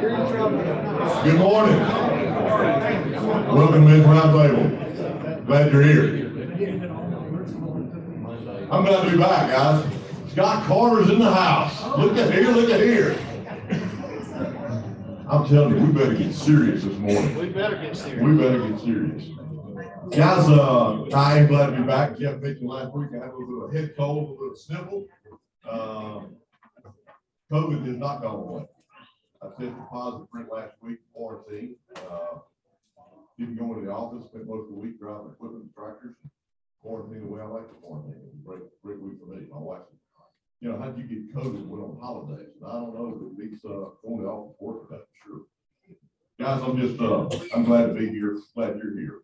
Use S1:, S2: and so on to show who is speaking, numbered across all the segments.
S1: Good morning. Welcome to Men's Roundtable. Glad you're here. I'm glad to be back, guys. Scott Carter's in the house. Look at here, look at here. I'm telling you, we better get serious this morning.
S2: We better get serious.
S1: We better get serious. Guys, uh, I am glad to be back. Jeff mentioned last week, I had a little head cold, a little sniffle. Uh, COVID has not gone away. I tested positive for it last week, quarantine. Uh, Didn't go into the office, spent most of the week driving equipment and tractors. Quarantine the way I like to quarantine. It was a Great, great week for me. My wife, you know, how'd you get COVID when on holidays? And I don't know, but it beats, uh, going to the office work, that's for sure. Guys, I'm just, uh, I'm glad to be here, glad you're here.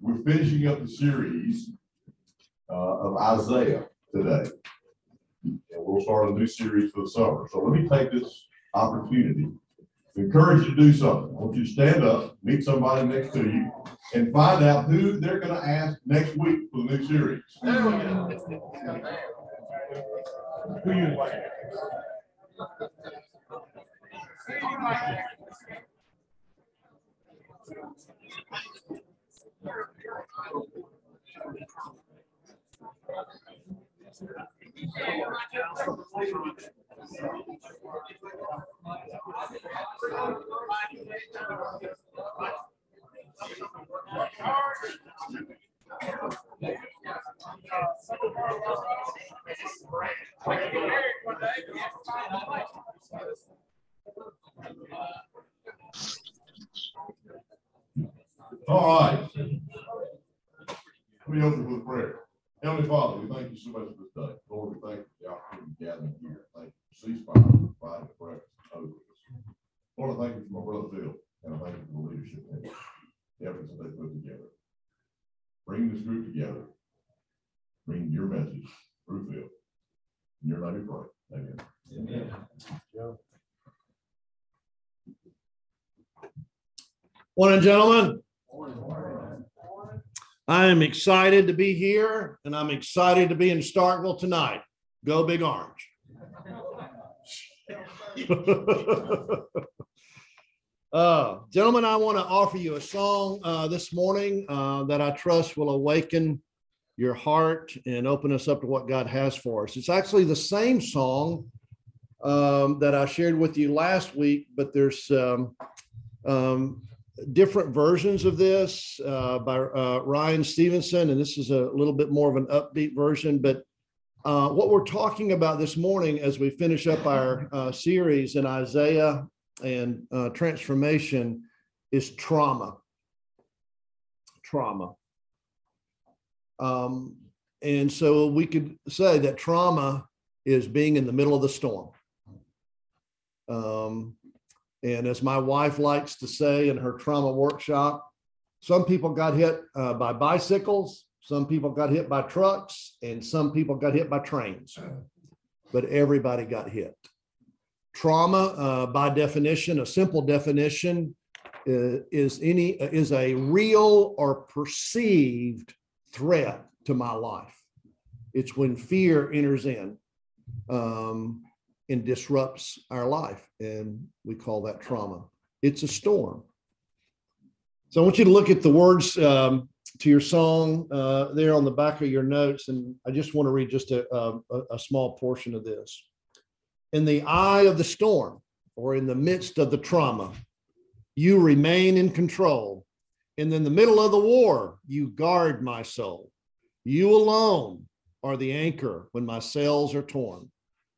S1: We're finishing up the series, uh, of Isaiah today. And we'll start a new series for the summer. So let me take this opportunity to encourage you to do something. I want you to stand up, meet somebody next to you, and find out who they're gonna ask next week for the new series.
S2: There we go.
S1: Who you? All right. Me open with prayer. Heavenly Father, we thank you so much for this day. Lord, we thank you for the opportunity to gather here. Thank you for ceasefire, for providing breakfast and over us. Lord, I thank you for my brother Phil, and I thank you for the leadership and the efforts that they put together. Bring this group together. Bring your message through Phil. In your name we pray. Amen.
S3: Morning, gentlemen. I am excited to be here and I'm excited to be in Starkville tonight. Go Big Orange. Uh, gentlemen, I want to offer you a song uh, this morning uh, that I trust will awaken your heart and open us up to what God has for us. It's actually the same song um, that I shared with you last week, but there's um, um, different versions of this uh, by uh, Ryan Stevenson, and this is a little bit more of an upbeat version. But uh, what we're talking about this morning as we finish up our uh, series in Isaiah and uh, transformation is trauma. Trauma. Um, and so we could say that trauma is being in the middle of the storm. Um, and as my wife likes to say in her trauma workshop, some people got hit uh, by bicycles, some people got hit by trucks, and some people got hit by trains. But everybody got hit. Trauma, uh, by definition, a simple definition, uh, is any is a real or perceived threat to my life. It's when fear enters in. Um, and disrupts our life. And we call that trauma. It's a storm. So I want you to look at the words um, to your song uh, there on the back of your notes. And I just want to read just a, a, a small portion of this. In the eye of the storm, or in the midst of the trauma, you remain in control. And in the middle of the war, you guard my soul. You alone are the anchor when my sails are torn.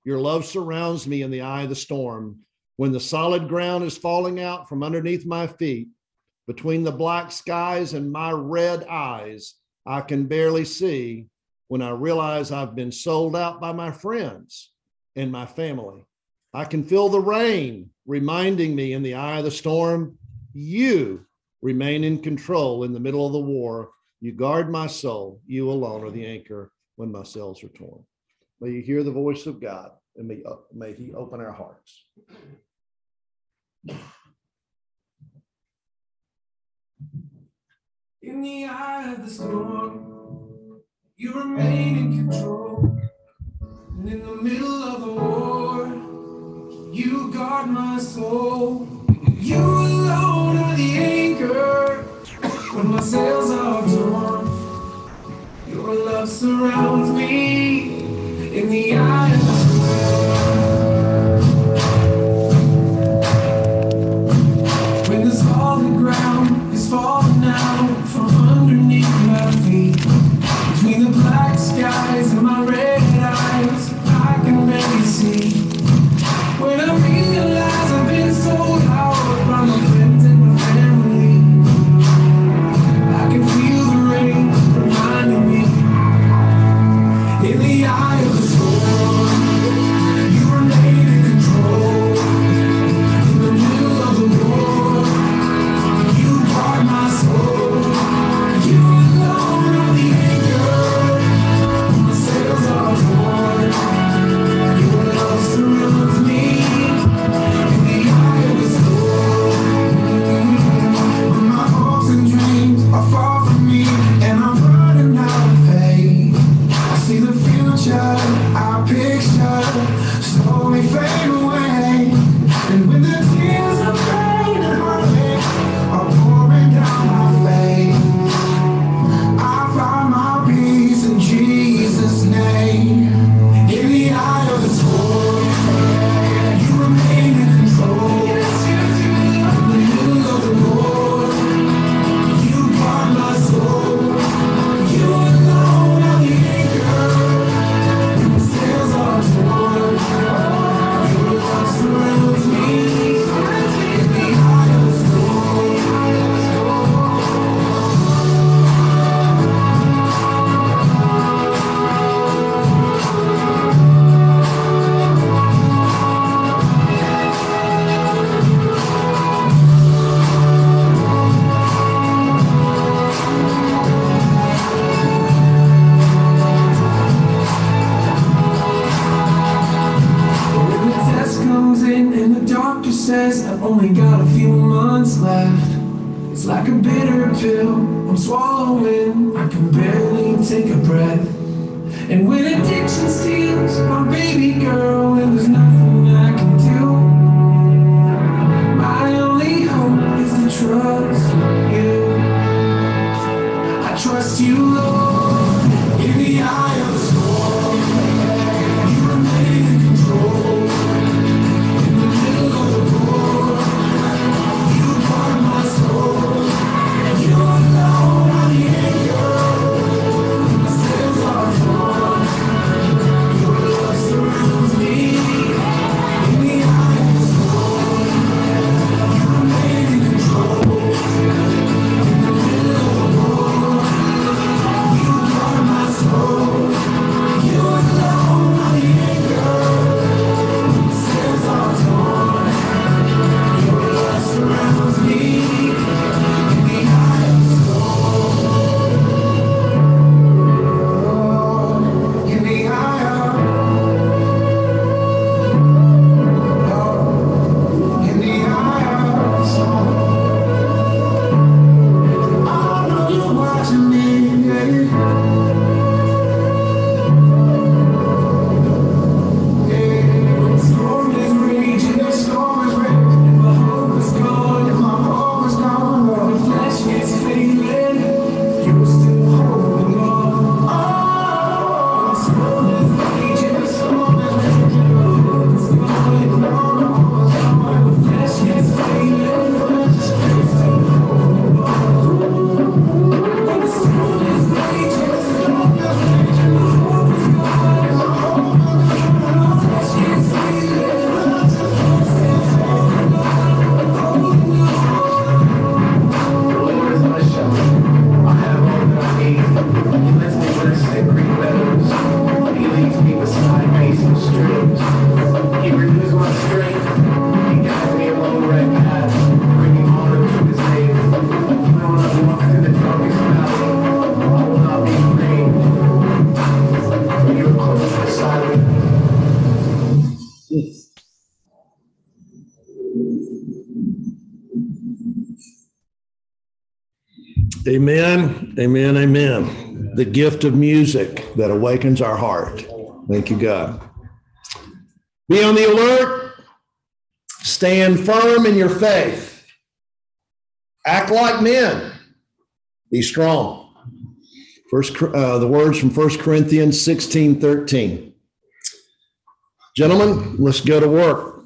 S3: Your love surrounds me in the eye of the storm. When the solid ground is falling out from underneath my feet, between the black skies and my red eyes, I can barely see when I realize I've been sold out by my friends and my family. I can feel the rain reminding me in the eye of the storm, you remain in control in the middle of the war. You guard my soul. You alone are the anchor when my sails are torn. May you hear the voice of God and may, uh, may He open our hearts.
S4: In the eye of the storm, you remain in control. And in the middle of the war, You guard my soul. You alone are the anchor when my sails are torn. Your love surrounds me in the eye
S3: Amen, amen, amen. The gift of music that awakens our heart. Thank you, God. Be on the alert. Stand firm in your faith. Act like men. Be strong. First, uh, the words from First Corinthians 16, 13. Gentlemen, let's go to work.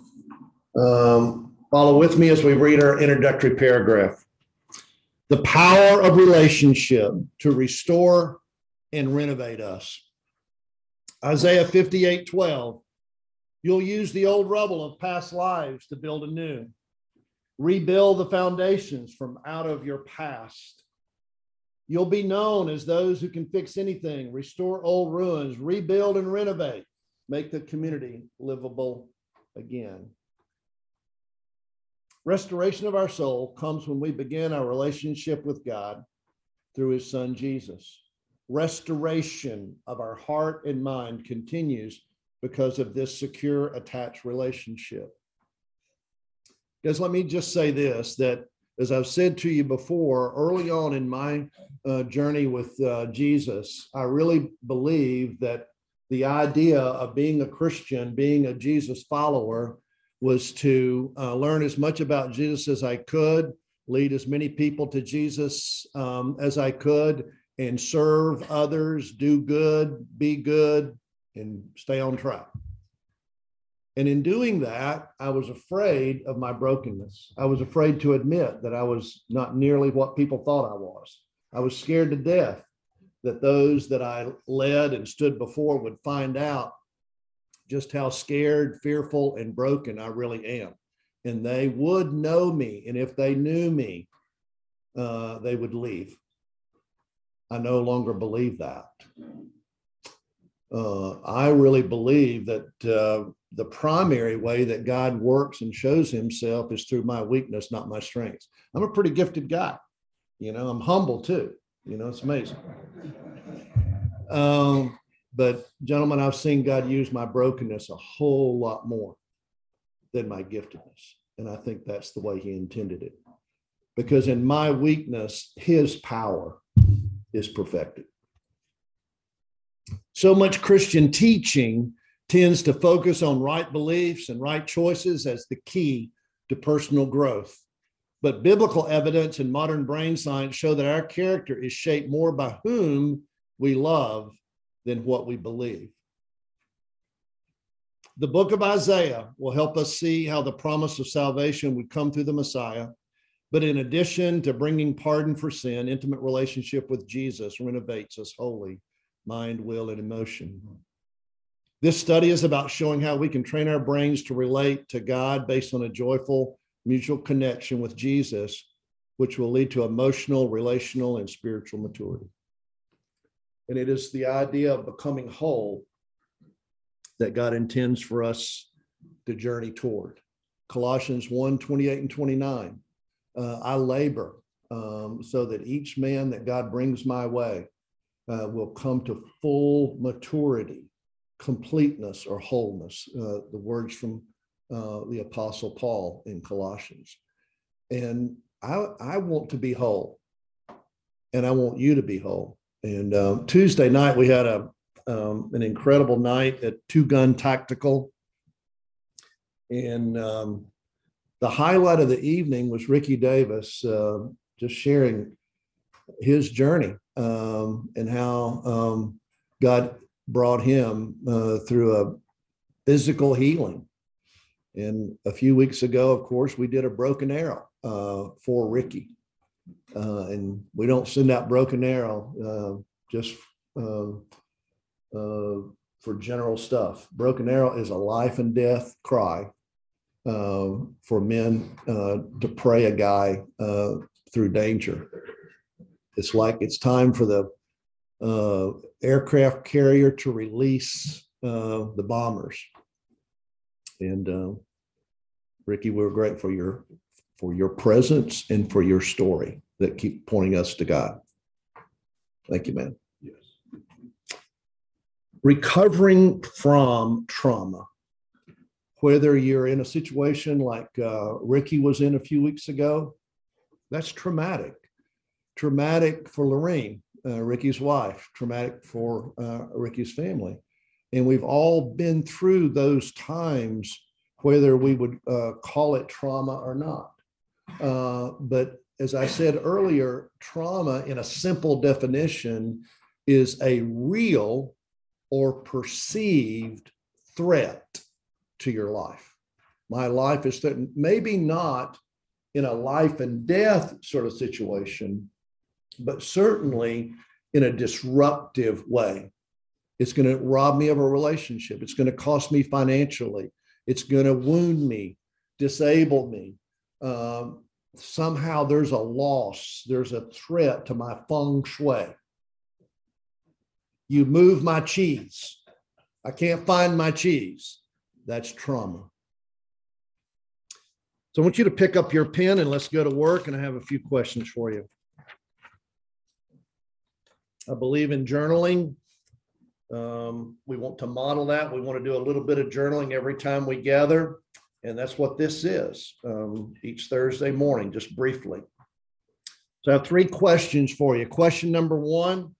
S3: Um, follow with me as we read our introductory paragraph. The power of relationship to restore and renovate us. Isaiah 58, 12. You'll use the old rubble of past lives to build anew. Rebuild the foundations from out of your past. You'll be known as those who can fix anything, restore old ruins, rebuild and renovate, make the community livable again. Restoration of our soul comes when we begin our relationship with God through his son Jesus. Restoration of our heart and mind continues because of this secure attached relationship. Guys, let me just say this that as I've said to you before, early on in my uh, journey with uh, Jesus, I really believe that the idea of being a Christian, being a Jesus follower, was to uh, learn as much about Jesus as I could, lead as many people to Jesus um, as I could, and serve others, do good, be good, and stay on track. And in doing that, I was afraid of my brokenness. I was afraid to admit that I was not nearly what people thought I was. I was scared to death that those that I led and stood before would find out just how scared, fearful, and broken I really am. And they would know me. And if they knew me, uh, they would leave. I no longer believe that. Uh, I really believe that uh, the primary way that God works and shows himself is through my weakness, not my strengths. I'm a pretty gifted guy. You know, I'm humble too. You know, it's amazing. Um, but gentlemen, I've seen God use my brokenness a whole lot more than my giftedness. And I think that's the way he intended it. Because in my weakness, his power is perfected. So much Christian teaching tends to focus on right beliefs and right choices as the key to personal growth. But biblical evidence and modern brain science show that our character is shaped more by whom we love than what we believe. The book of Isaiah will help us see how the promise of salvation would come through the Messiah. But in addition to bringing pardon for sin, intimate relationship with Jesus renovates us wholly, mind, will, and emotion. This study is about showing how we can train our brains to relate to God based on a joyful mutual connection with Jesus, which will lead to emotional, relational, and spiritual maturity. And it is the idea of becoming whole that God intends for us to journey toward. Colossians 1 28 and 29. Uh, I labor um, so that each man that God brings my way uh, will come to full maturity, completeness, or wholeness. Uh, the words from uh, the Apostle Paul in Colossians. And I, I want to be whole, and I want you to be whole. And um, Tuesday night, we had a um, an incredible night at Two Gun Tactical. And um, the highlight of the evening was Ricky Davis uh, just sharing his journey um, and how um, God brought him uh, through a physical healing. And a few weeks ago, of course, we did a broken arrow uh, for Ricky. Uh, and we don't send out broken arrow uh, just uh, uh, for general stuff. Broken arrow is a life and death cry uh, for men uh, to pray a guy through danger. It's like it's time for the aircraft carrier to release the bombers. And Ricky, we're grateful for your for your presence and for your story that keep pointing us to God. Thank you, man.
S1: Yes.
S3: Recovering from trauma, whether you're in a situation like uh, Ricky was in a few weeks ago, that's traumatic. Traumatic for Lorraine, uh, Ricky's wife, traumatic for uh, Ricky's family. And we've all been through those times whether we would uh, call it trauma or not. Uh, But as I said earlier, trauma in a simple definition is a real or perceived threat to your life. My life is threatened, maybe not in a life and death sort of situation, but certainly in a disruptive way. It's going to rob me of a relationship. It's going to cost me financially. It's going to wound me, disable me. Um, somehow there's a loss, there's a threat to my feng shui. You move my cheese. I can't find my cheese. That's trauma. So I want you to pick up your pen and let's go to work. And I have a few questions for you. I believe in journaling. Um, we want to model that. We want to do a little bit of journaling every time we gather. And that's what this is, um, each Thursday morning, just briefly. So I have three questions for you. Question number one.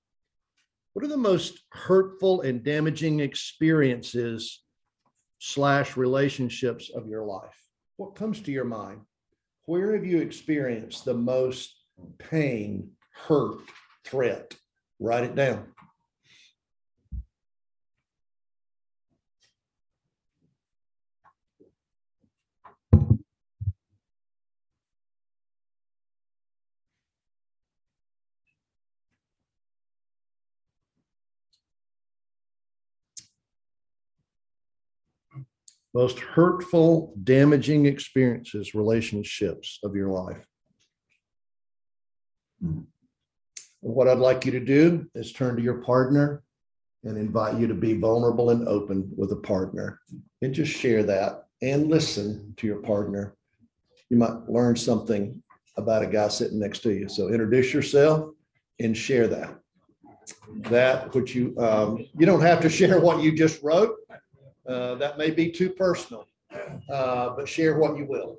S3: What are the most hurtful and damaging experiences slash relationships of your life? What comes to your mind? Where have you experienced the most pain, hurt, threat? Write it down. Most hurtful, damaging experiences, relationships of your life. What I'd like you to do is turn to your partner and invite you to be vulnerable and open with a partner and just share that and listen to your partner. You might learn something about a guy sitting next to you. So introduce yourself and share that. That which you, um, you don't have to share what you just wrote. Uh, that may be too personal, uh, but share what you will.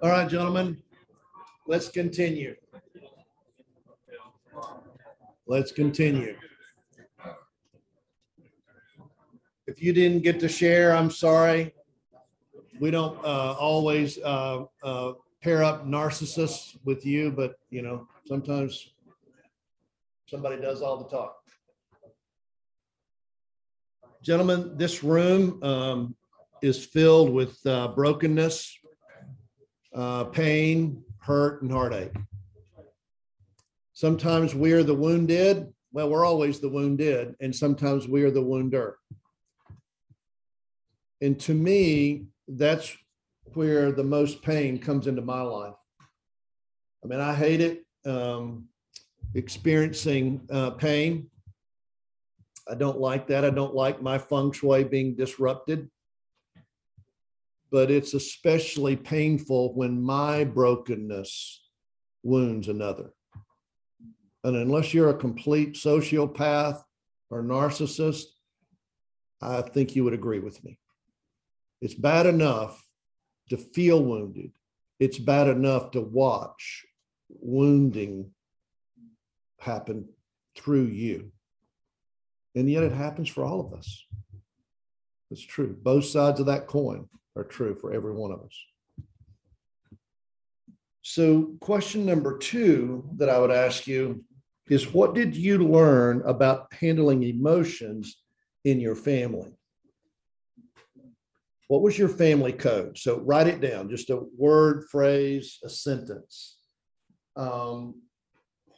S3: All right, gentlemen, let's continue. Let's continue. If you didn't get to share, I'm sorry. We don't uh, always uh, uh, pair up narcissists with you, but you know, sometimes somebody does all the talk. Gentlemen, this room um, is filled with uh, brokenness, uh, pain, hurt, and heartache. Sometimes we are the wounded. Well, we're always the wounded, and sometimes we are the wounder. And to me, that's where the most pain comes into my life. I mean, I hate it, um, experiencing uh, pain. I don't like that. I don't like my feng shui being disrupted. But it's especially painful when my brokenness wounds another. And unless you're a complete sociopath or narcissist, I think you would agree with me. It's bad enough to feel wounded. It's bad enough to watch wounding happen through you. And yet it happens for all of us. It's true. Both sides of that coin are true for every one of us. So, question number two that I would ask you is what did you learn about handling emotions in your family? What was your family code? So, write it down just a word, phrase, a sentence. Um,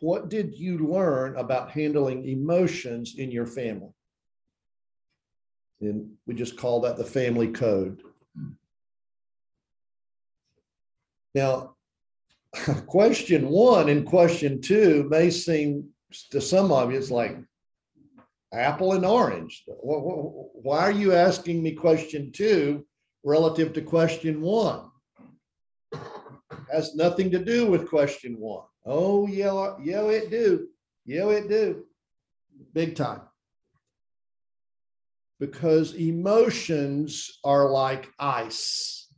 S3: what did you learn about handling emotions in your family? And we just call that the family code. Now, question one and question two may seem to some of you, it's like apple and orange. Wh- wh- Why are you asking me question two relative to question one? Has nothing to do with question one. Oh, yeah, yeah, it do. Yeah, it do. Big time. Because emotions are like ice.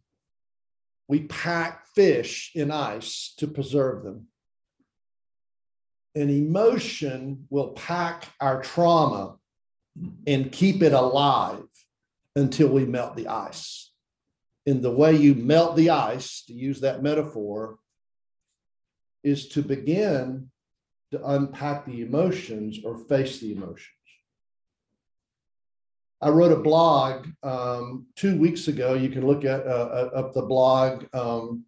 S3: We pack fish in ice to preserve them. An emotion will pack our trauma and keep it alive until we melt the ice. And the way you melt the ice, to use that metaphor, is to begin to unpack the emotions or face the emotions. I wrote a blog um, two weeks ago. You can look at uh, up the blog um,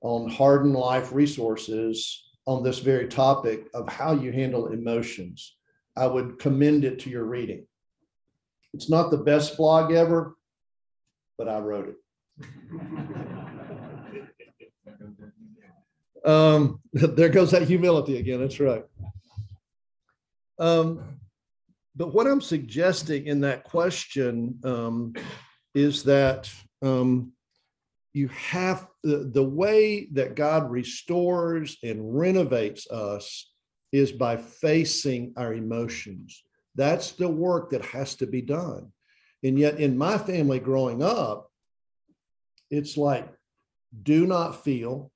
S3: on Harden Life Resources on this very topic of how you handle emotions. I would commend it to your reading. It's not the best blog ever, but I wrote it. Um, there goes that humility again. That's right. Um, but what I'm suggesting in that question um, is that um, you have the, the way that God restores and renovates us is by facing our emotions. That's the work that has to be done. And yet, in my family growing up, it's like, do not feel,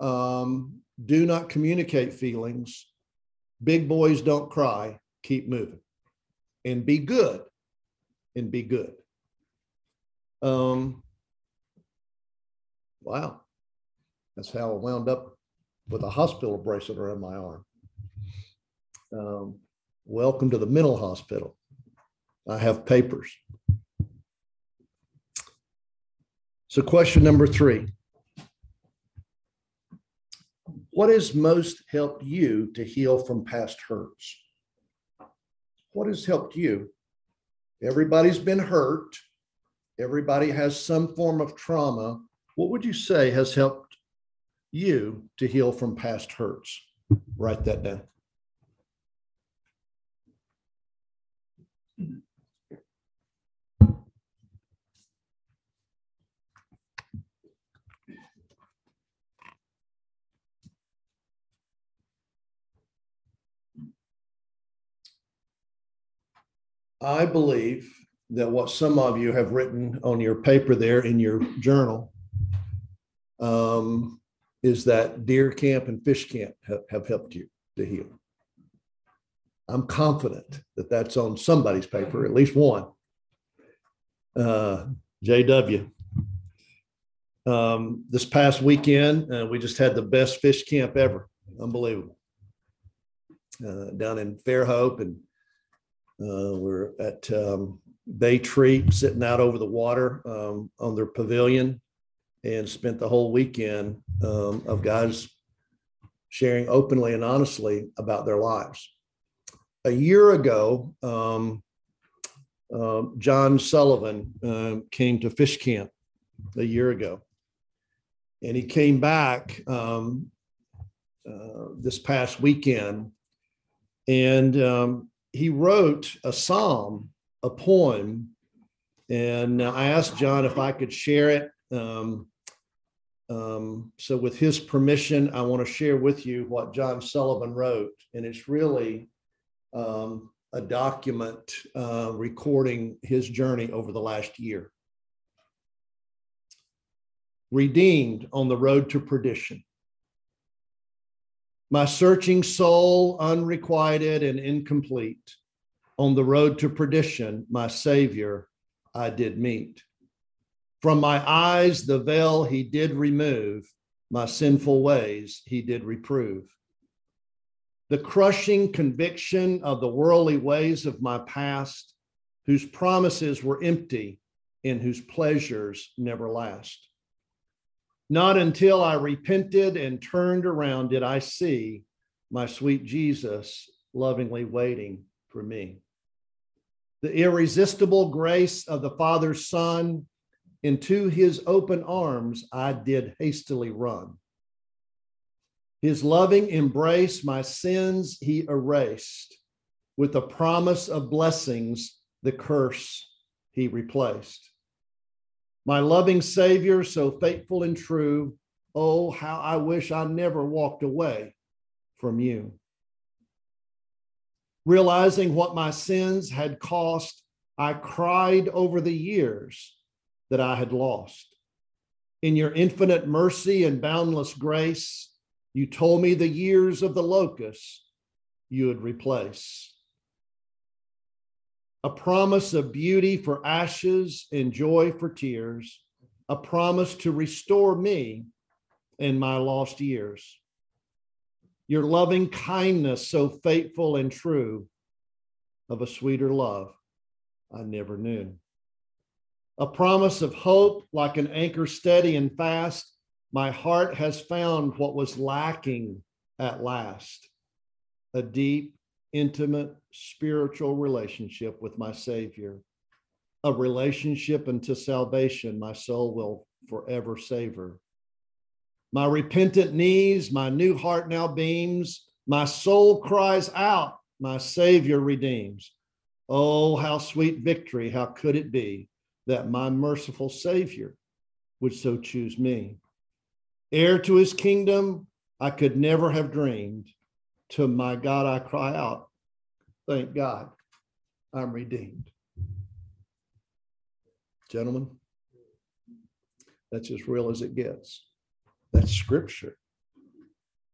S3: um, do not communicate feelings. Big boys don't cry. Keep moving and be good and be good. Um, wow. That's how I wound up with a hospital bracelet around my arm. Um, welcome to the mental hospital. I have papers. So, question number three What has most helped you to heal from past hurts? What has helped you? Everybody's been hurt. Everybody has some form of trauma. What would you say has helped you to heal from past hurts? Write that down. I believe that what some of you have written on your paper there in your journal um, is that deer camp and fish camp have, have helped you to heal. I'm confident that that's on somebody's paper, at least one. Uh, JW. Um, this past weekend, uh, we just had the best fish camp ever. Unbelievable. Uh, down in Fairhope and uh, we're at um, Bay Tree, sitting out over the water um, on their pavilion. and spent the whole weekend um, of guys sharing openly and honestly about their lives. A year ago, um, uh, John Sullivan um, came to fish camp a year ago. And he came back um, uh, this past weekend and he wrote a psalm, a poem. And I asked John if I could share it. Um, um, so, with his permission, I want to share with you what John Sullivan wrote. And it's really um, a document uh, recording his journey over the last year. Redeemed on the road to perdition. My searching soul, unrequited and incomplete, on the road to perdition, my Savior I did meet. From my eyes, the veil he did remove, my sinful ways he did reprove. The crushing conviction of the worldly ways of my past, whose promises were empty and whose pleasures never last. Not until I repented and turned around did I see my sweet Jesus lovingly waiting for me. The irresistible grace of the Father's Son, into his open arms I did hastily run. His loving embrace, my sins he erased. With the promise of blessings, the curse he replaced. My loving Savior, so faithful and true, oh, how I wish I never walked away from you. Realizing what my sins had cost, I cried over the years that I had lost. In your infinite mercy and boundless grace, you told me the years of the locust you would replace. A promise of beauty for ashes and joy for tears, a promise to restore me in my lost years. Your loving kindness, so faithful and true, of a sweeter love I never knew. A promise of hope like an anchor steady and fast. My heart has found what was lacking at last a deep, intimate, spiritual relationship with my Savior, a relationship unto salvation my soul will forever savor. My repentant knees, my new heart now beams, my soul cries out, my Savior redeems. Oh, how sweet victory, how could it be that my merciful Savior would so choose me? Heir to his kingdom, I could never have dreamed. To my God, I cry out, thank God, I'm redeemed. Gentlemen, that's as real as it gets. That's scripture.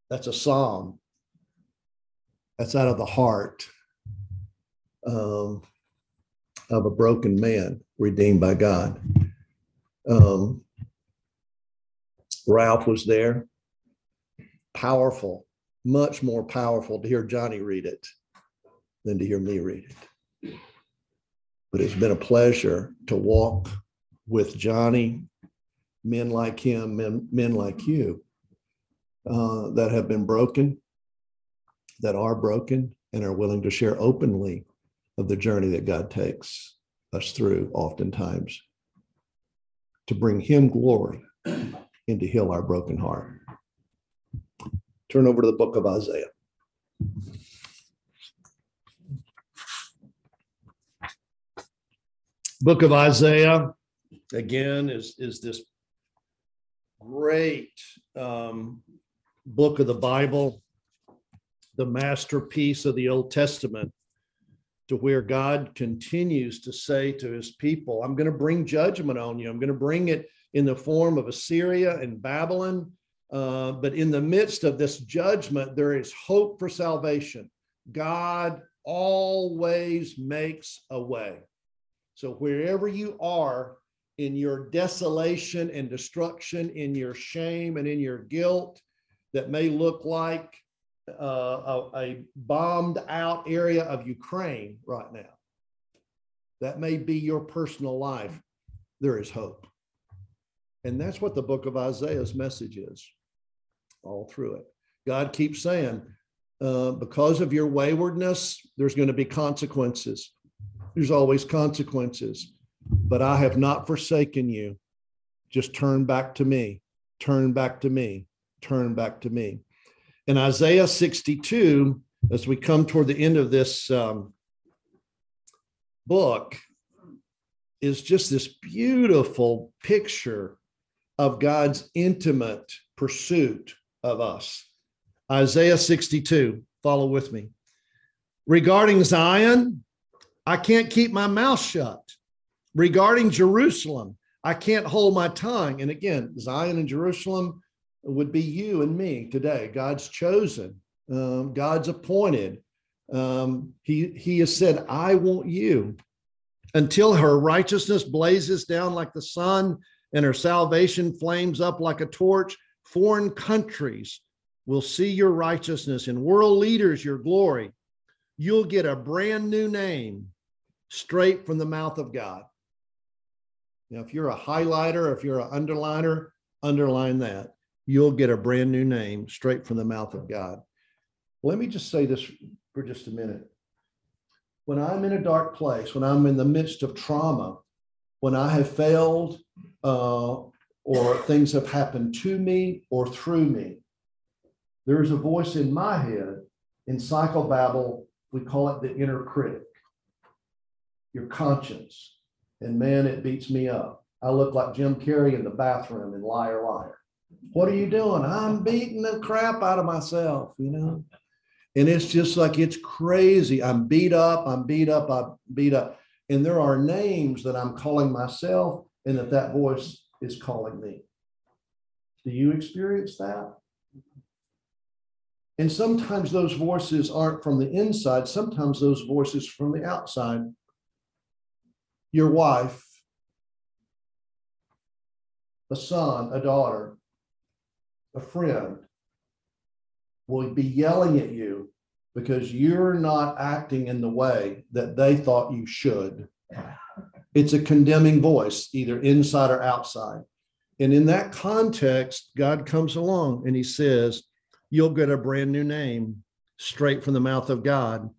S3: That's a psalm. That's out of the heart um, of a broken man redeemed by God. Um, Ralph was there. Powerful, much more powerful to hear Johnny read it than to hear me read it. But it's been a pleasure to walk with Johnny, men like him, men, men like you uh, that have been broken, that are broken, and are willing to share openly of the journey that God takes us through, oftentimes, to bring Him glory and to heal our broken heart. Turn over to the book of Isaiah. Book of Isaiah, again, is, is this great um, book of the Bible, the masterpiece of the Old Testament, to where God continues to say to his people, I'm going to bring judgment on you. I'm going to bring it in the form of Assyria and Babylon. Uh, but in the midst of this judgment, there is hope for salvation. God always makes a way. So wherever you are in your desolation and destruction, in your shame and in your guilt, that may look like uh, a, a bombed out area of Ukraine right now. That may be your personal life. There is hope. And that's what the book of Isaiah's message is all through it. God keeps saying, uh, because of your waywardness, there's going to be consequences. There's always consequences, but I have not forsaken you. Just turn back to me, turn back to me, turn back to me. In Isaiah 62, as we come toward the end of this um, book, is just this beautiful picture of God's intimate pursuit of us. Isaiah 62, follow with me. Regarding Zion, I can't keep my mouth shut. Regarding Jerusalem, I can't hold my tongue. And again, Zion and Jerusalem would be you and me today. God's chosen, um, God's appointed. Um, he, he has said, I want you until her righteousness blazes down like the sun and her salvation flames up like a torch. Foreign countries will see your righteousness and world leaders your glory. You'll get a brand new name straight from the mouth of God. Now, if you're a highlighter, if you're an underliner, underline that. You'll get a brand new name straight from the mouth of God. Let me just say this for just a minute. When I'm in a dark place, when I'm in the midst of trauma, when I have failed, uh, or things have happened to me or through me, there is a voice in my head in psychobabble. We call it the inner critic, your conscience. And man, it beats me up. I look like Jim Carrey in the bathroom in Liar Liar. What are you doing? I'm beating the crap out of myself, you know? And it's just like it's crazy. I'm beat up, I'm beat up, I'm beat up. And there are names that I'm calling myself and that that voice is calling me. Do you experience that? And sometimes those voices aren't from the inside, sometimes those voices from the outside. Your wife, a son, a daughter, a friend will be yelling at you because you're not acting in the way that they thought you should. It's a condemning voice, either inside or outside. And in that context, God comes along and he says, You'll get a brand new name straight from the mouth of God.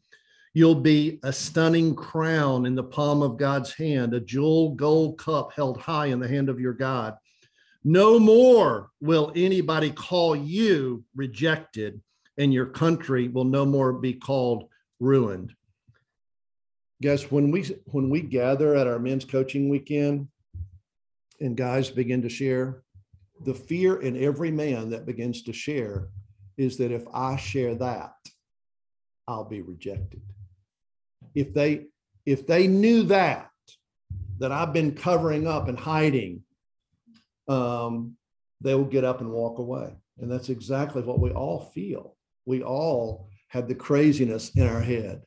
S3: You'll be a stunning crown in the palm of God's hand, a jewel gold cup held high in the hand of your God. No more will anybody call you rejected, and your country will no more be called ruined. Guys, when we when we gather at our men's coaching weekend and guys begin to share, the fear in every man that begins to share is that if I share that, I'll be rejected. If they if they knew that that I've been covering up and hiding, um, they will get up and walk away. And that's exactly what we all feel. We all have the craziness in our head.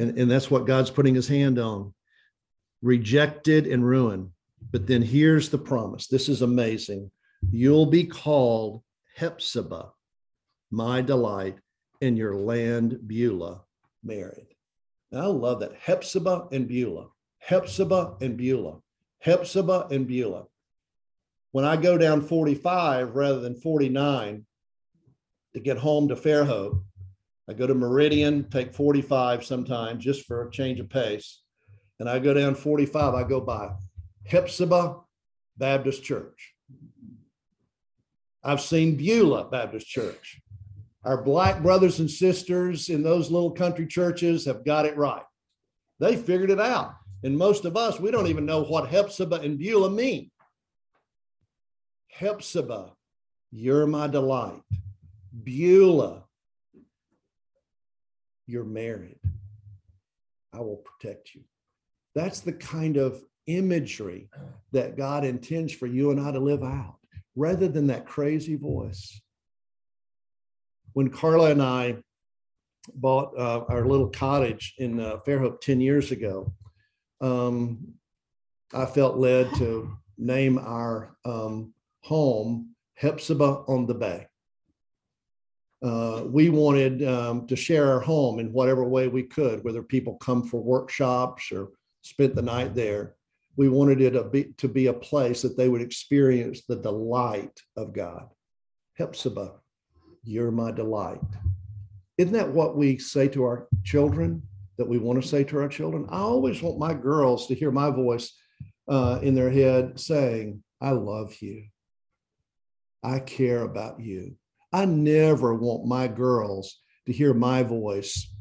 S3: And, and that's what God's putting his hand on rejected and ruined. But then here's the promise this is amazing. You'll be called Hephzibah, my delight, in your land Beulah married. I love that. Hephzibah and Beulah, Hephzibah and Beulah, Hephzibah and Beulah. When I go down 45 rather than 49 to get home to Fairhope, I go to Meridian, take 45 sometimes just for a change of pace. And I go down 45, I go by Hephzibah Baptist Church. I've seen Beulah Baptist Church. Our black brothers and sisters in those little country churches have got it right. They figured it out. And most of us, we don't even know what Hephzibah and Beulah mean. Hephzibah, you're my delight. Beulah, you're married. I will protect you. That's the kind of imagery that God intends for you and I to live out rather than that crazy voice. When Carla and I bought uh, our little cottage in uh, Fairhope 10 years ago, um, I felt led to name our um, home Hephzibah on the Bay. Uh, we wanted um, to share our home in whatever way we could, whether people come for workshops or spent the night there. we wanted it to be, to be a place that they would experience the delight of God. Hephzibah, you're my delight. Isn't that what we say to our children? That we want to say to our children? I always want my girls to hear my voice uh, in their head saying, I love you. I care about you. I never want my girls to hear my voice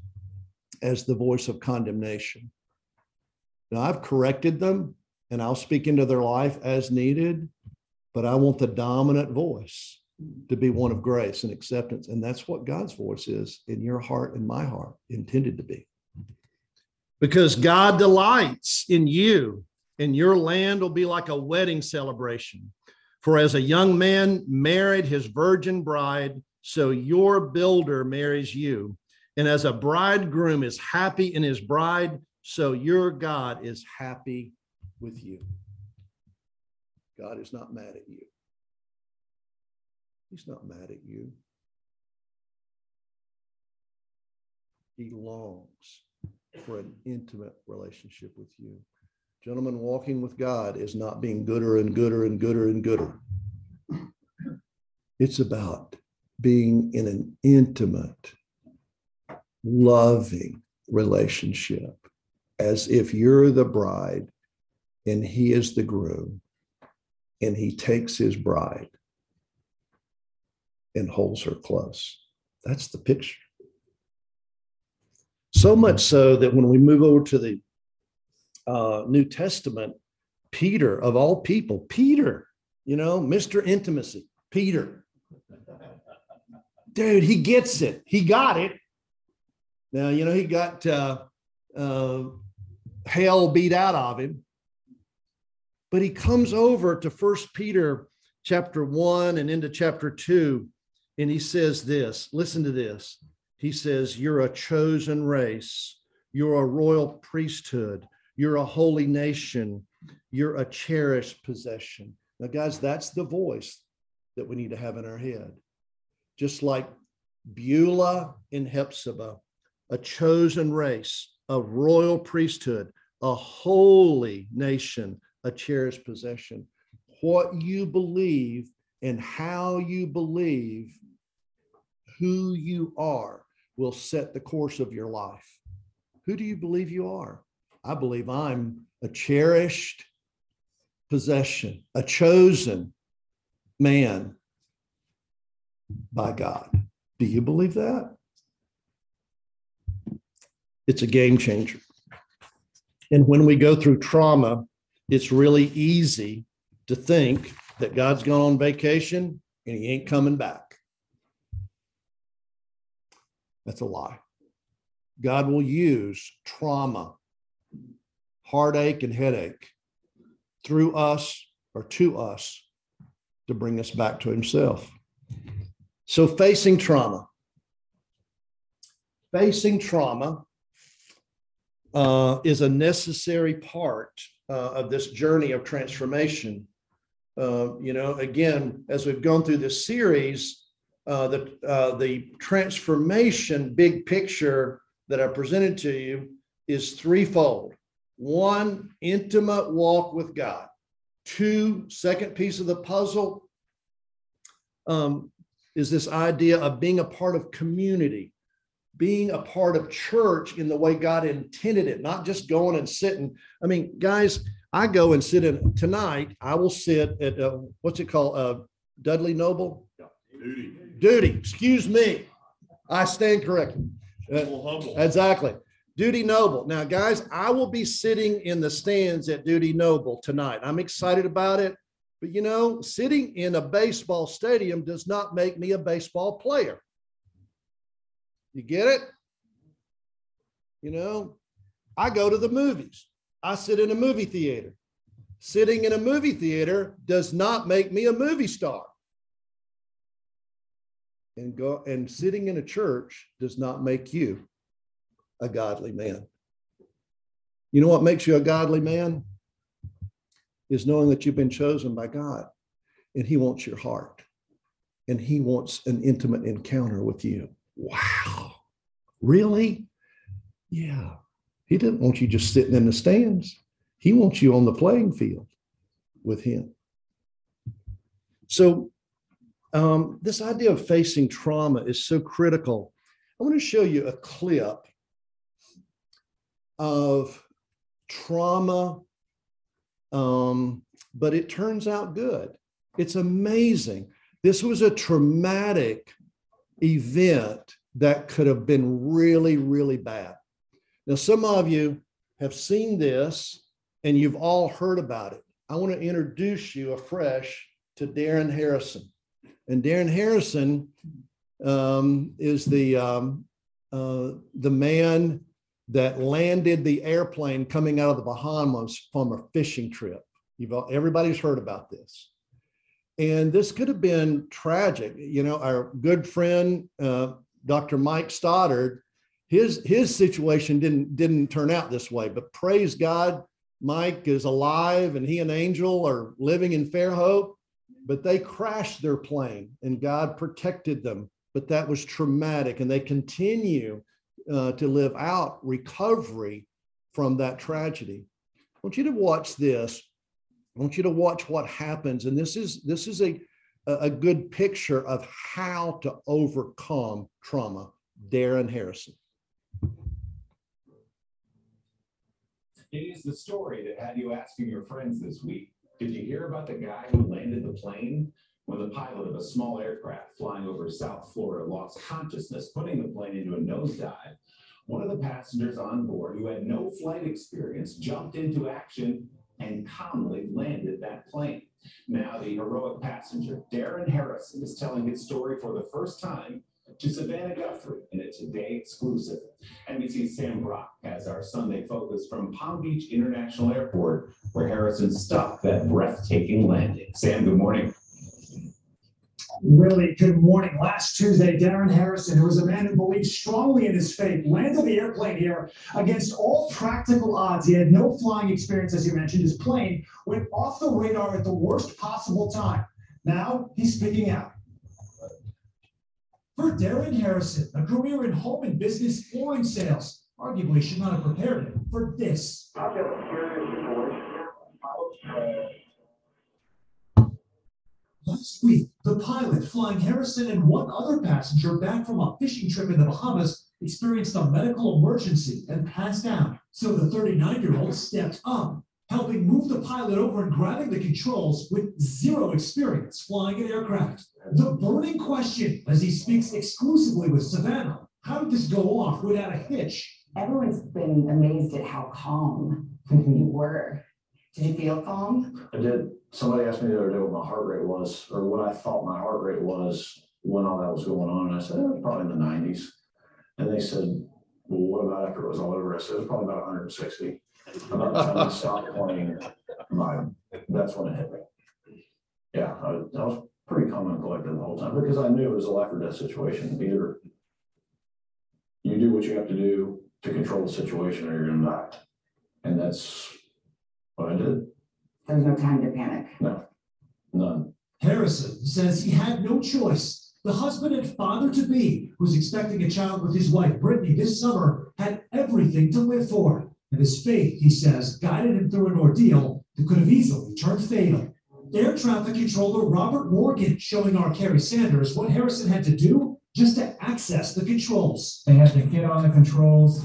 S3: as the voice of condemnation. Now, I've corrected them and I'll speak into their life as needed, but I want the dominant voice to be one of grace and acceptance. And that's what God's voice is in your heart and my heart, intended to be. Because God delights in you, and your land will be like a wedding celebration. For as a young man married his virgin bride, so your builder marries you. And as a bridegroom is happy in his bride, so your God is happy with you. God is not mad at you. He's not mad at you. He longs for an intimate relationship with you. Gentlemen, walking with God is not being gooder and gooder and gooder and gooder. It's about being in an intimate, loving relationship as if you're the bride and he is the groom and he takes his bride and holds her close. That's the picture. So much so that when we move over to the uh, New Testament, Peter, of all people, Peter, you know, Mr. Intimacy, Peter. Dude, he gets it. He got it. Now, you know, he got uh, uh, hell beat out of him. But he comes over to First Peter chapter 1 and into chapter 2, and he says this listen to this. He says, You're a chosen race, you're a royal priesthood, you're a holy nation, you're a cherished possession. Now, guys, that's the voice that we need to have in our head. Just like Beulah in Hephzibah, a chosen race, a royal priesthood, a holy nation, a cherished possession. What you believe and how you believe who you are will set the course of your life. Who do you believe you are? I believe I'm a cherished possession, a chosen man by God. Do you believe that? It's a game changer. And when we go through trauma, it's really easy to think that God's gone on vacation and he ain't coming back. That's a lie. God will use trauma, heartache, and headache through us or to us to bring us back to himself. So, facing trauma. Facing trauma uh, is a necessary part uh, of this journey of transformation. Uh, you know, again, as we've gone through this series, uh, the uh, the transformation big picture that I presented to you is threefold. One, intimate walk with God. Two, second piece of the puzzle um, is this idea of being a part of community being a part of church in the way God intended it, not just going and sitting. I mean, guys, I go and sit in tonight. I will sit at uh, what's it called? Uh, Dudley Noble?
S1: Dudy.
S3: Dudy. Excuse me. I stand corrected. Uh, exactly. Dudy Noble. Now, guys, I will be sitting in the stands at Dudy Noble tonight. I'm excited about it. But you know, sitting in a baseball stadium does not make me a baseball player. You get it? You know, I go to the movies. I sit in a movie theater. Sitting in a movie theater does not make me a movie star. And go and sitting in a church does not make you a godly man. You know what makes you a godly man? Is knowing that you've been chosen by God and he wants your heart and he wants an intimate encounter with you. Wow. Really? Yeah. He didn't want you just sitting in the stands. He wants you on the playing field with him. So um, this idea of facing trauma is so critical. I want to show you a clip of trauma, um, but it turns out good. It's amazing. This was a traumatic event that could have been really, really bad. Now, some of you have seen this and you've all heard about it. I want to introduce you afresh to Darren Harrison. And Darren Harrison um, is the um, uh, the man that landed the airplane coming out of the Bahamas from a fishing trip. You've all, everybody's heard about this, and this could have been tragic. You know, our good friend uh, Dr. Mike Stoddard, his his situation didn't didn't turn out this way, but praise God, Mike is alive, and he and Angel are living in Fairhope but they crashed their plane and God protected them. But that was traumatic, and they continue uh, to live out recovery from that tragedy. I want you to watch this. I want you to watch what happens, and this is this is a a good picture of how to overcome trauma. Darren Harrison.
S5: It is the story that had you asking your friends this week. Did you hear about the guy who landed the plane? When the pilot of a small aircraft flying over South Florida lost consciousness, putting the plane into a nosedive, one of the passengers on board who had no flight experience jumped into action and calmly landed that plane. Now, the heroic passenger, Darren Harrison, is telling his story for the first time to Savannah Guthrie in a Today exclusive. NBC's Sam Brock has our Sunday focus from Palm Beach International Airport, where Harrison stopped that breathtaking landing. Sam, good morning.
S6: Really good morning. Last Tuesday, Darren Harrison, who was a man who believed strongly in his faith, landed the airplane here against all practical odds. He had no flying experience, as you mentioned. His plane went off the radar at the worst possible time. Now he's speaking out. For Darren Harrison, a career in home and business flooring sales, arguably should not have prepared him for this. Last week, the pilot flying Harrison and one other passenger back from a fishing trip in the Bahamas experienced a medical emergency and passed out. So the 39 year old stepped up, helping move the pilot over and grabbing the controls with zero experience flying an aircraft. The burning question as he speaks exclusively with Savannah how did this go off without a hitch?
S7: Everyone's been amazed at how calm you were. Did you feel calm?
S8: I did. Somebody asked me the other day what my heart rate was, or what I thought my heart rate was when all that was going on. And I said, "Eh, probably in the nineties. And they said, well, what about after it was all over? I said, it was probably about hundred and sixty. About the time I stopped playing, my, that's when it hit me. Yeah, I, was- I was pretty calm and collected the whole time because I knew it was a life or death situation. Either you do what you have to do to control the situation or you're gonna die. And that's what I did.
S7: There's no time to panic.
S8: No, none.
S6: Harrison says he had no choice. The husband and father to be, who's expecting a child with his wife, Brittany, this summer, had everything to live for. And his faith, he says, guided him through an ordeal that could have easily turned fatal. Air traffic controller Robert Morgan showing our Kerry Sanders what Harrison had to do just to access the controls.
S9: They had to get on the controls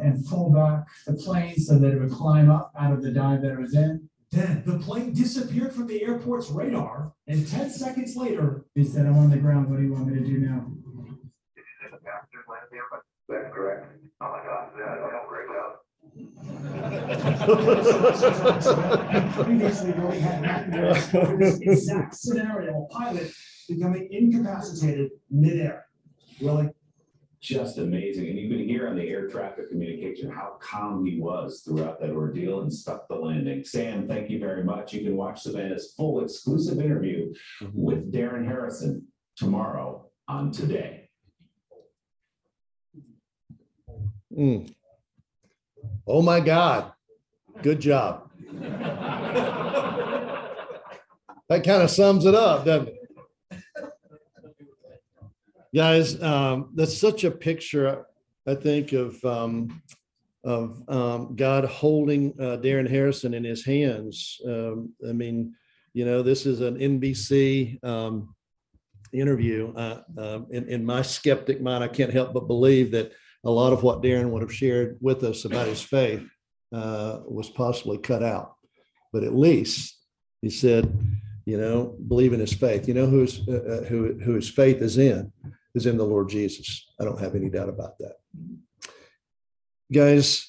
S9: and pull back the plane so that it would climb up out of the dive that it was in.
S6: Then the plane disappeared from the airport's radar, and 10 seconds later,
S9: He said, I'm on the ground. What do you want me to do now?
S8: That's correct. Oh my God, yeah, I don't break out.
S6: previously really had nightmares this exact scenario, a pilot becoming incapacitated midair. Willie?
S5: Just amazing. And you could hear on the air traffic communication how calm he was throughout that ordeal and stuck the landing. Sam, thank you very much. You can watch Savannah's full exclusive interview with Darren Harrison tomorrow on Today.
S3: Mm. Oh my God. Good job. That kind of sums it up, doesn't it? Guys, um, that's such a picture, I think, of um, of um, God holding uh, Darren Harrison in his hands. Um, I mean, you know, this is an NBC um, interview. Uh, um, in, in my skeptic mind, I can't help but believe that a lot of what Darren would have shared with us about his faith uh, was possibly cut out. But at least he said, you know, believe in his faith. You know who's uh, uh, who who his faith is in is in the Lord Jesus. I don't have any doubt about that. Guys,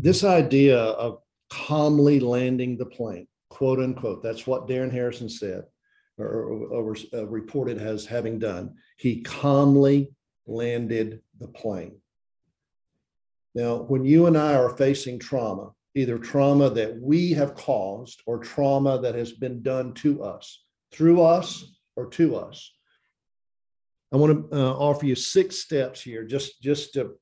S3: this idea of calmly landing the plane, quote unquote, that's what Darren Harrison said or, or, or uh, reported as having done. He calmly landed the plane. Now, when you and I are facing trauma, either trauma that we have caused or trauma that has been done to us, through us or to us, I want to uh, offer you six steps here just, just to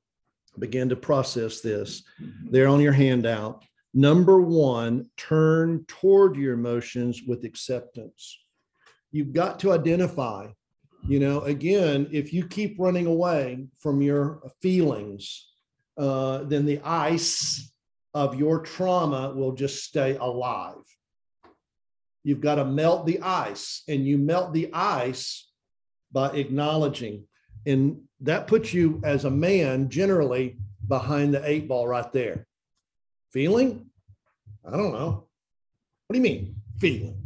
S3: begin to process this. They're on your handout. Number one, turn toward your emotions with acceptance. You've got to identify, you know, again, if you keep running away from your feelings, uh, then the ice of your trauma will just stay alive. You've got to melt the ice, and you melt the ice by acknowledging. And that puts you as a man generally behind the eight ball right there. Feeling? I don't know. What do you mean, feeling?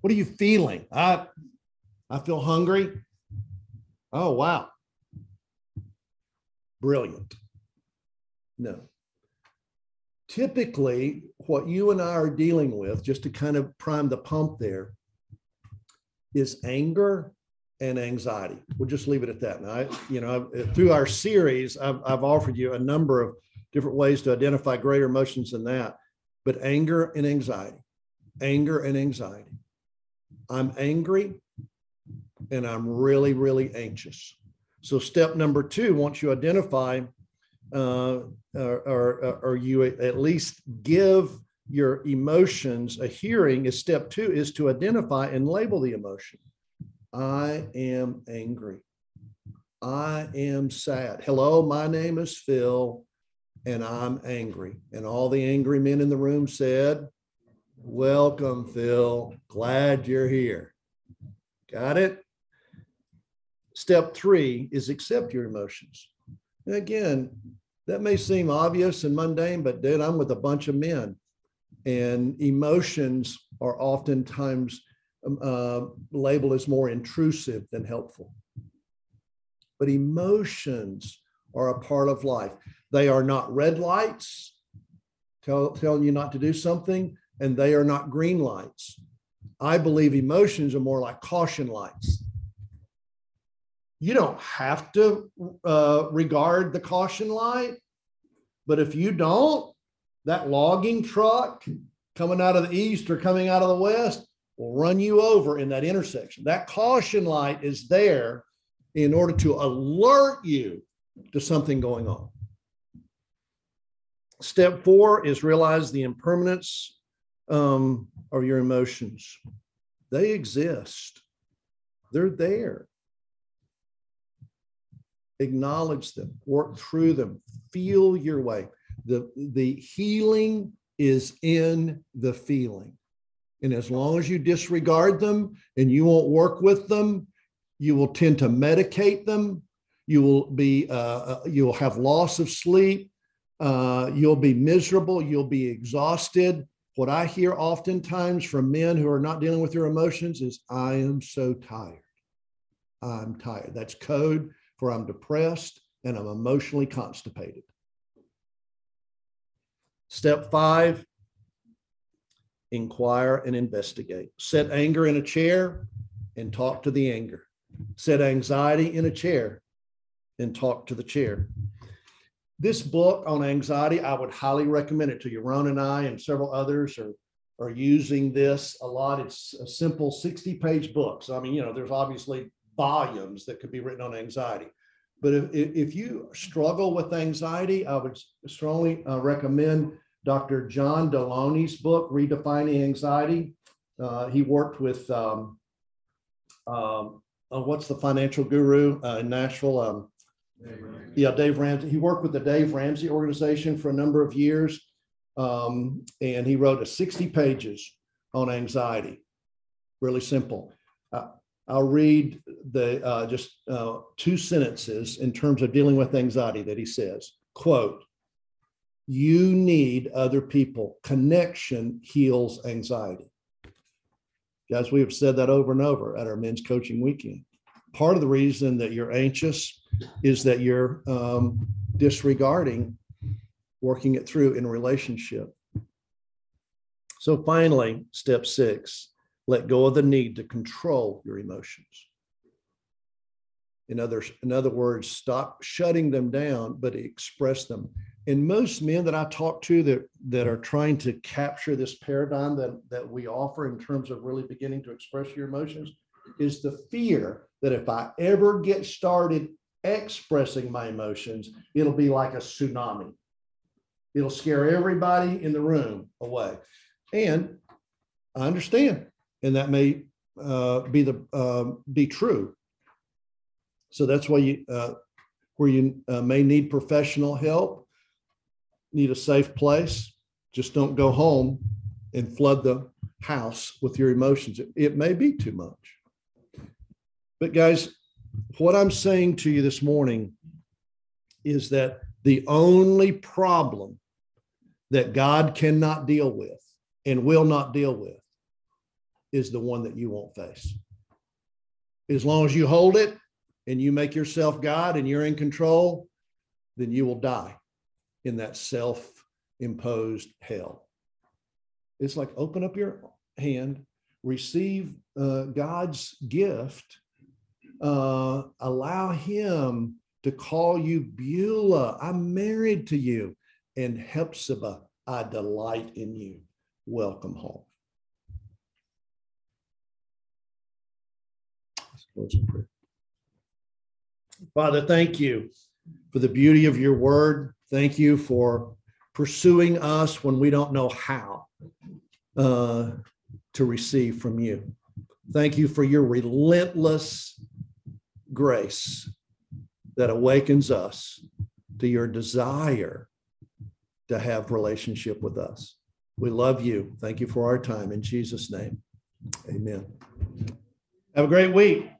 S3: What are you feeling? I I feel hungry. Oh wow. Brilliant. No. Typically, what you and I are dealing with, just to kind of prime the pump there, is anger and anxiety. We'll just leave it at that. Now, I, you know, through our series, I've, I've offered you a number of different ways to identify greater emotions than that, but anger and anxiety, anger and anxiety. I'm angry and I'm really, really anxious. So, step number two, once you identify uh, or, or, or you at least give your emotions a hearing, is step two is to identify and label the emotion. I am angry. I am sad. Hello, my name is Phil, and I'm angry. And all the angry men in the room said, Welcome, Phil. Glad you're here. Got it? Step three is accept your emotions. And again, that may seem obvious and mundane, but dude, I'm with a bunch of men, and emotions are oftentimes uh, labeled as more intrusive than helpful. But emotions are a part of life. They are not red lights tell, telling you not to do something, and they are not green lights. I believe emotions are more like caution lights. You don't have to uh, regard the caution light, but if you don't, that logging truck coming out of the east or coming out of the west will run you over in that intersection. That caution light is there in order to alert you to something going on. Step four is realize the impermanence um, of your emotions. They exist, they're there. Acknowledge them, work through them, feel your way. The, the healing is in the feeling. And as long as you disregard them and you won't work with them, you will tend to medicate them. You will be, uh, you'll have loss of sleep. Uh, you'll be miserable. You'll be exhausted. What I hear oftentimes from men who are not dealing with their emotions is, I am so tired. I'm tired. That's code for I'm depressed and I'm emotionally constipated. Step five, inquire and investigate. Set anger in a chair and talk to the anger. Set anxiety in a chair and talk to the chair. This book on anxiety, I would highly recommend it to you. Ron and I and several others are, are using this a lot. It's a simple 60 page book. So, I mean, you know, there's obviously volumes that could be written on anxiety. But if, if you struggle with anxiety, I would strongly uh, recommend Dr. John Delony's book, Redefining Anxiety. Uh, he worked with, um, um, uh, what's the financial guru uh, in Nashville? Um, Yeah, Dave Ramsey. He worked with the Dave Ramsey organization for a number of years. Um, and he wrote a 60 pages on anxiety. Really simple. Uh, I'll read the uh, just uh, two sentences in terms of dealing with anxiety that he says. Quote, you need other people. Connection heals anxiety. Guys, we have said that over and over at our men's coaching weekend. Part of the reason that you're anxious is that you're um, disregarding working it through in relationship. So finally, step six, let go of the need to control your emotions. In other, in other words, stop shutting them down, but express them. And most men that I talk to that, that are trying to capture this paradigm that, that we offer in terms of really beginning to express your emotions is the fear that if I ever get started expressing my emotions, it'll be like a tsunami. It'll scare everybody in the room away. And I understand, and that may uh, be the um, be true. So that's why you uh, where you uh, may need professional help, need a safe place. Just don't go home and flood the house with your emotions. It, it may be too much. But guys, what I'm saying to you this morning is that the only problem that God cannot deal with and will not deal with is the one that you won't face. As long as you hold it and you make yourself God and you're in control, then you will die in that self imposed hell. It's like open up your hand, receive uh, God's gift, uh, allow Him to call you Beulah. I'm married to you. And Hephzibah, I delight in you. Welcome home. Father, thank you for the beauty of your word. Thank you for pursuing us when we don't know how uh, to receive from you. Thank you for your relentless grace that awakens us to your desire to have relationship with us. We love you. Thank you for our time in Jesus' name. Amen. Have a great week.